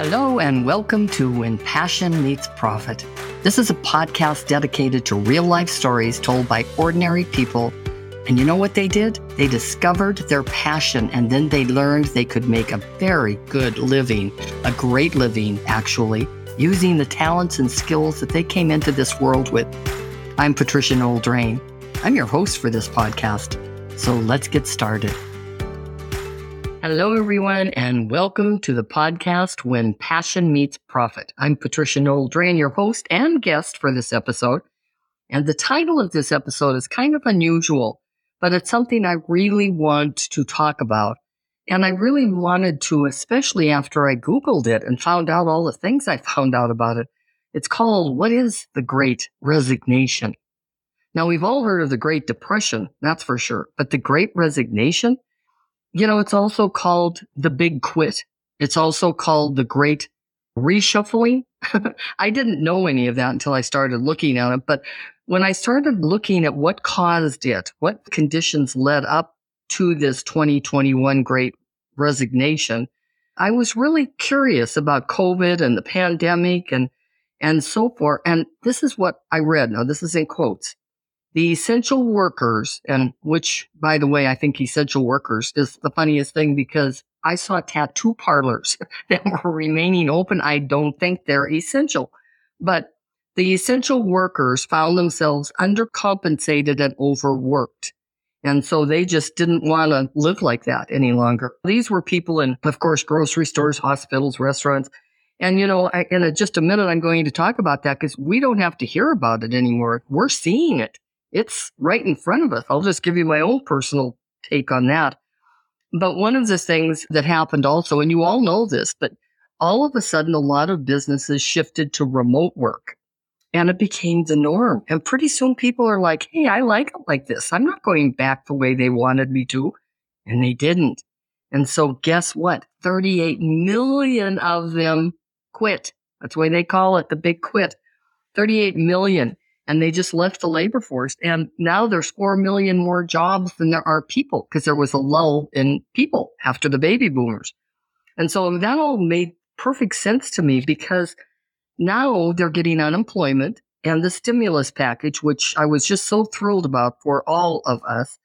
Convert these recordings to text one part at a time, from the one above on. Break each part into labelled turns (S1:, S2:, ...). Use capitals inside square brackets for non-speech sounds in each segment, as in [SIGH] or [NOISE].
S1: Hello, and welcome to When Passion Meets Profit. This is a podcast dedicated to real life stories told by ordinary people. And you know what they did? They discovered their passion and then they learned they could make a very good living, a great living, actually, using the talents and skills that they came into this world with. I'm Patricia Noel Drain. I'm your host for this podcast. So let's get started. Hello, everyone, and welcome to the podcast When Passion Meets Profit. I'm Patricia Noel Drain, your host and guest for this episode. And the title of this episode is kind of unusual, but it's something I really want to talk about. And I really wanted to, especially after I Googled it and found out all the things I [LAUGHS] found out about it. It's called What is the Great Resignation? Now, we've all heard of the Great Depression, that's for sure, but the Great Resignation? You know, it's also called the big quit. It's also called the great reshuffling. [LAUGHS] I didn't know any of that until I started looking at it. But when I started looking at what caused it, what conditions led up to this 2021 great resignation, I was really curious about COVID and the pandemic and, and so forth. And this is what I read. Now, this is in quotes the essential workers, and which, by the way, I think essential workers is the funniest thing because I saw tattoo parlors [LAUGHS] that were remaining open. I don't think they're essential, but the essential workers found themselves undercompensated and overworked. And so they just didn't want to live like that any longer. These were people in, of course, grocery stores, hospitals, restaurants. And, you know, in just a minute, I'm going to talk about that because we don't have to hear about it anymore. We're seeing it. It's right in front of us. I'll just give you my own personal take on that. But one of the things that happened also, and you all know this, but all of a sudden, a lot of businesses shifted to remote work and it became the norm. And pretty soon people are like, Hey, I like it like this. I'm not going back the way they wanted me to. And they didn't. And so guess what? 38 million of them quit. That's why they call it the big quit. 38 million and they just left the labor force. And now there's 4 million more jobs than there are people because there was a lull in people after the baby boomers. And so that all made perfect sense to me because now they're getting unemployment and the stimulus package, which I was just so thrilled about for all of us.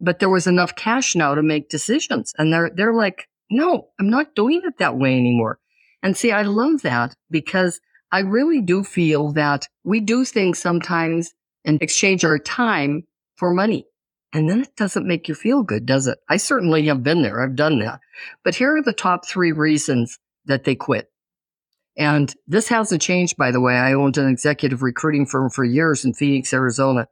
S1: But there was enough cash now to make decisions. And they're, they're like, no, I'm not doing it that way anymore. And see, I love that because I really do feel that we do things sometimes and exchange our time for money. And then it doesn't make you feel good, does it? I certainly have been there. I've done that. But here are the top three reasons that they quit. And this hasn't changed, by the way. I owned an executive recruiting firm for years in Phoenix, Arizona.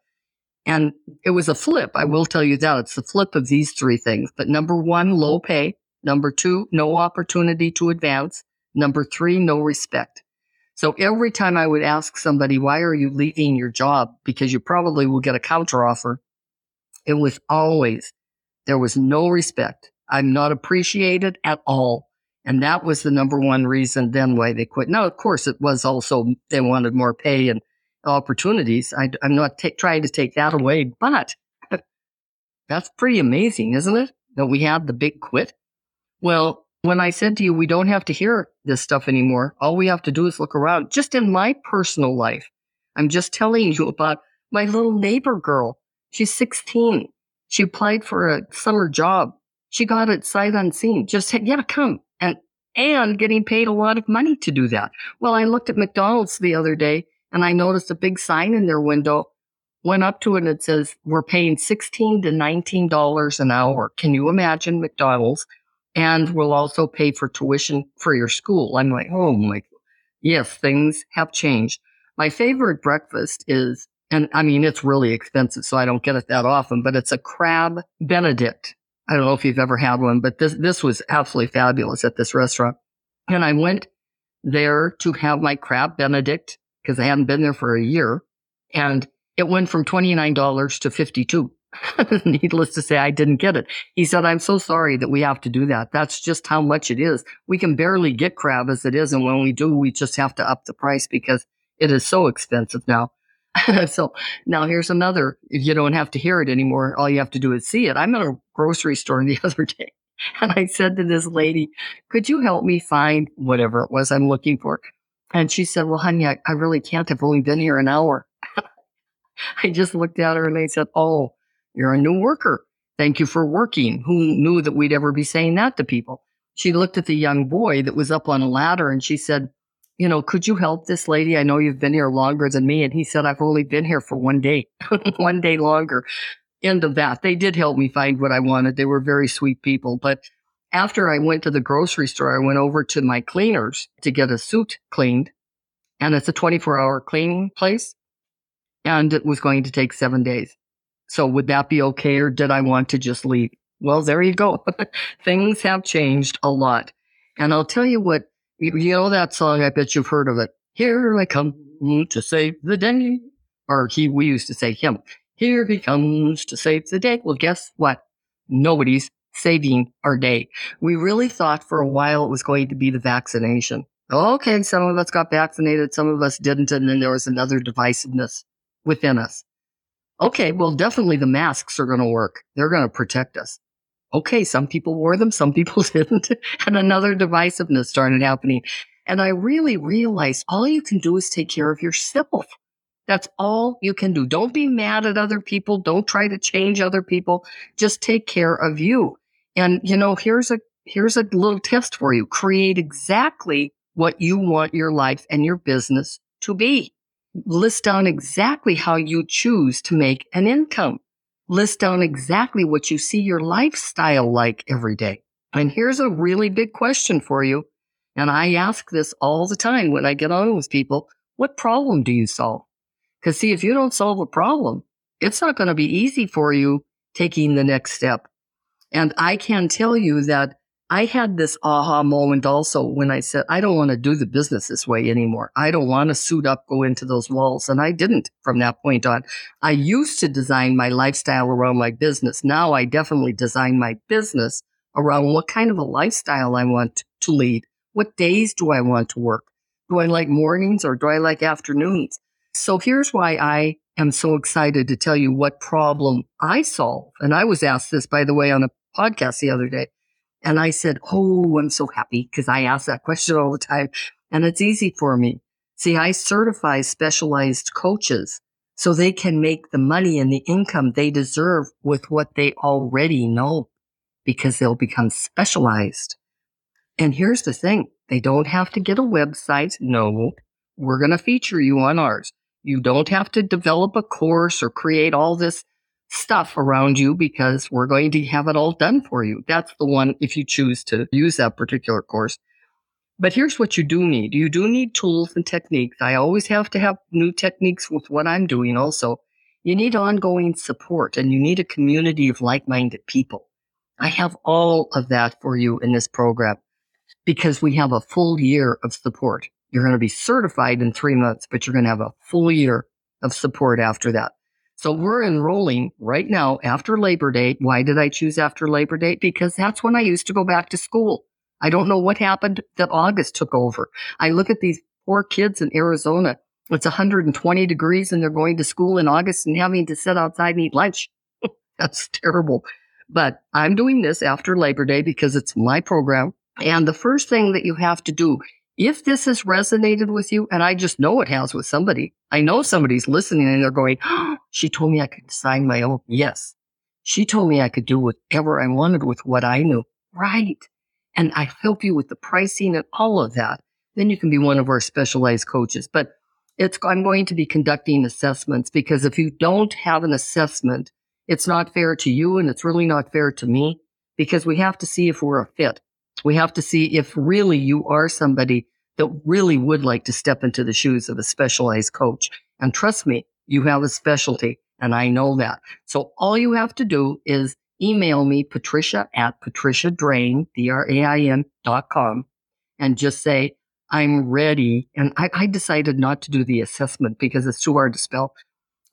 S1: And it was a flip. I will tell you that it's the flip of these three things. But number one, low pay. Number two, no opportunity to advance. Number three, no respect. So every time I would ask somebody, why are you leaving your job? Because you probably will get a counteroffer. It was always, there was no respect. I'm not appreciated at all. And that was the number one reason then why they quit. Now, of course, it was also they wanted more pay and opportunities. I, am not t- trying to take that away, but [LAUGHS] that's pretty amazing, isn't it? That we had the big quit. Well, when I said to you, we don't have to hear this stuff anymore. All we have to do is look around. Just in my personal life, I'm just telling you about my little neighbor girl. She's 16. She applied for a summer job. She got it sight unseen. Just said, yeah, come. And, and getting paid a lot of money to do that. Well, I looked at McDonald's the other day and I noticed a big sign in their window. Went up to it and it says, we're paying 16 to $19 an hour. Can you imagine McDonald's? And we'll also pay for tuition for your school. I'm like, oh my, yes, things have changed. My favorite breakfast is, and I mean, it's really expensive, so I don't get it that often, but it's a crab Benedict. I don't know if you've ever had one, but this, this was absolutely fabulous at this restaurant. And I went there to have my crab Benedict because I hadn't been there for a year. And it went from $29 to 52 [LAUGHS] Needless to say, I didn't get it. He said, I'm so sorry that we have to do that. That's just how much it is. We can barely get crab as it is. And when we do, we just have to up the price because it is so expensive now. [LAUGHS] so now here's another. You don't have to hear it anymore. All you have to do is see it. I'm at a grocery store the [LAUGHS] other day And I said to this lady, could you help me find whatever it was I'm looking for? And she said, well, honey, I, I really can't. I've only been here an hour. I just looked at her and I said, oh, you're a new worker. Thank you for working. Who knew that we'd ever be saying that to people? She looked at the young boy that was up on a ladder and she said, you know, could you help this lady? I know you've been here longer than me. And he said, I've only been here for one day, [LAUGHS] one day longer. End of that. They did help me find what I wanted. They were very sweet people. But after I went to the grocery store, I went over to my cleaners to get a suit cleaned. And it's a 24 hour cleaning place. And it was going to take seven days. So would that be okay? Or did I want to just leave? Well, there you go. [LAUGHS] Things have changed a lot. And I'll tell you what, you, know that song, I bet you've heard of it. Here I come to save the day. Or he, we used to say him. Here he comes to save the day. Well, guess what? Nobody's saving our day. We really thought for a while it was going to be the vaccination. Okay, some of us got vaccinated, some of us didn't, and then there was another divisiveness within us. Okay, well, definitely the masks are going to work. They're going to protect us. Okay, some people wore them, some people [LAUGHS] didn't, and another divisiveness started happening. And I really realized all you can do is take care of yourself. That's all you can do. Don't be mad at other people. Don't try to change other people. Just take care of you. And, you know, here's a, here's a little test for you. Create exactly what you want your life and your business to be. List down exactly how you choose to make an income. List down exactly what you see your lifestyle like every day. And here's a really big question for you. And I ask this all the time when I get on with people. What problem do you solve? Because see, if you don't solve a problem, it's not going to be easy for you taking the next step. And I can tell you that I had this aha moment also when I said, I don't want to do the business this way anymore. I don't want to suit up, go into those walls. And I didn't from that point on. I used to design my lifestyle around my business. Now I definitely design my business around what kind of a lifestyle I want to lead. What days do I want to work? Do I like mornings or do I like afternoons? So here's why I am so excited to tell you what problem I solve. And I was asked this, by the way, on a podcast the other day. And I said, Oh, I'm so happy because I ask that question all the time. And it's easy for me. See, I certify specialized coaches so they can make the money and the income they deserve with what they already know because they'll become specialized. And here's the thing. They don't have to get a website. No, we're going to feature you on ours. You don't have to develop a course or create all this stuff around you because we're going to have it all done for you. That's the one if you choose to use that particular course. But here's what you do need. You do need tools and techniques. I always have to have new techniques with what I'm doing also. You need ongoing support and you need a community of like-minded people. I have all of that for you in this program because we have a full year of support. You're going to be certified in three months, but you're going to have a full year of support after that. So we're enrolling right now after Labor Day. Why did I choose after Labor Day? Because that's when I used to go back to school. I don't know what happened that August took over. I look at these poor kids in Arizona. It's 120 degrees and they're going to school in August and having to sit outside and eat lunch. [LAUGHS] that's terrible. But I'm doing this after Labor Day because it's my program. And the first thing that you have to do if this has resonated with you, and I just know it has with somebody, I know somebody's listening and they're going, oh, [GASPS] she told me I could design my own. Yes. She told me I could do whatever I wanted with what I knew. Right. And I help you with the pricing and all of that. Then you can be one of our specialized coaches. But it's, I'm going to be conducting assessments because if you don't have an assessment, it's not fair to you and it's really not fair to me because we have to see if we're a fit. We have to see if really you are somebody that really would like to step into the shoes of a specialized coach. And trust me, you have a specialty and I know that. So all you have to do is email me, Patricia at Patricia Drain, dot com and just say, I'm ready. And I, I decided not to do the assessment because it's too hard to spell.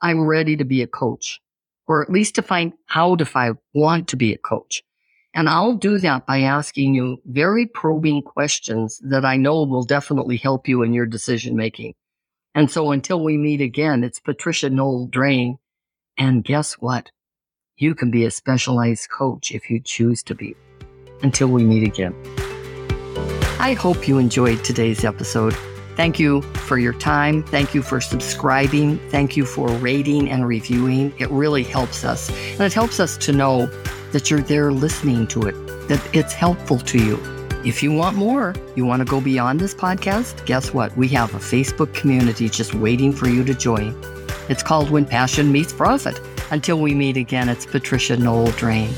S1: I'm ready to be a coach or at least to find out if I want to be a coach. And I'll do that by asking you very probing questions that I know will definitely help you in your decision making. And so until we meet again, it's Patricia Noel Drain. And guess what? You can be a specialized coach if you choose to be. Until we meet again. I hope you enjoyed today's episode. Thank you for your time. Thank you for subscribing. Thank you for rating and reviewing. It really helps us. And it helps us to know that you're there listening to it, that it's helpful to you. If you want more, you want to go beyond this podcast, guess what? We have a Facebook community just waiting for you to join. It's called When Passion Meets Profit. Until we meet again, it's Patricia Noel Drain.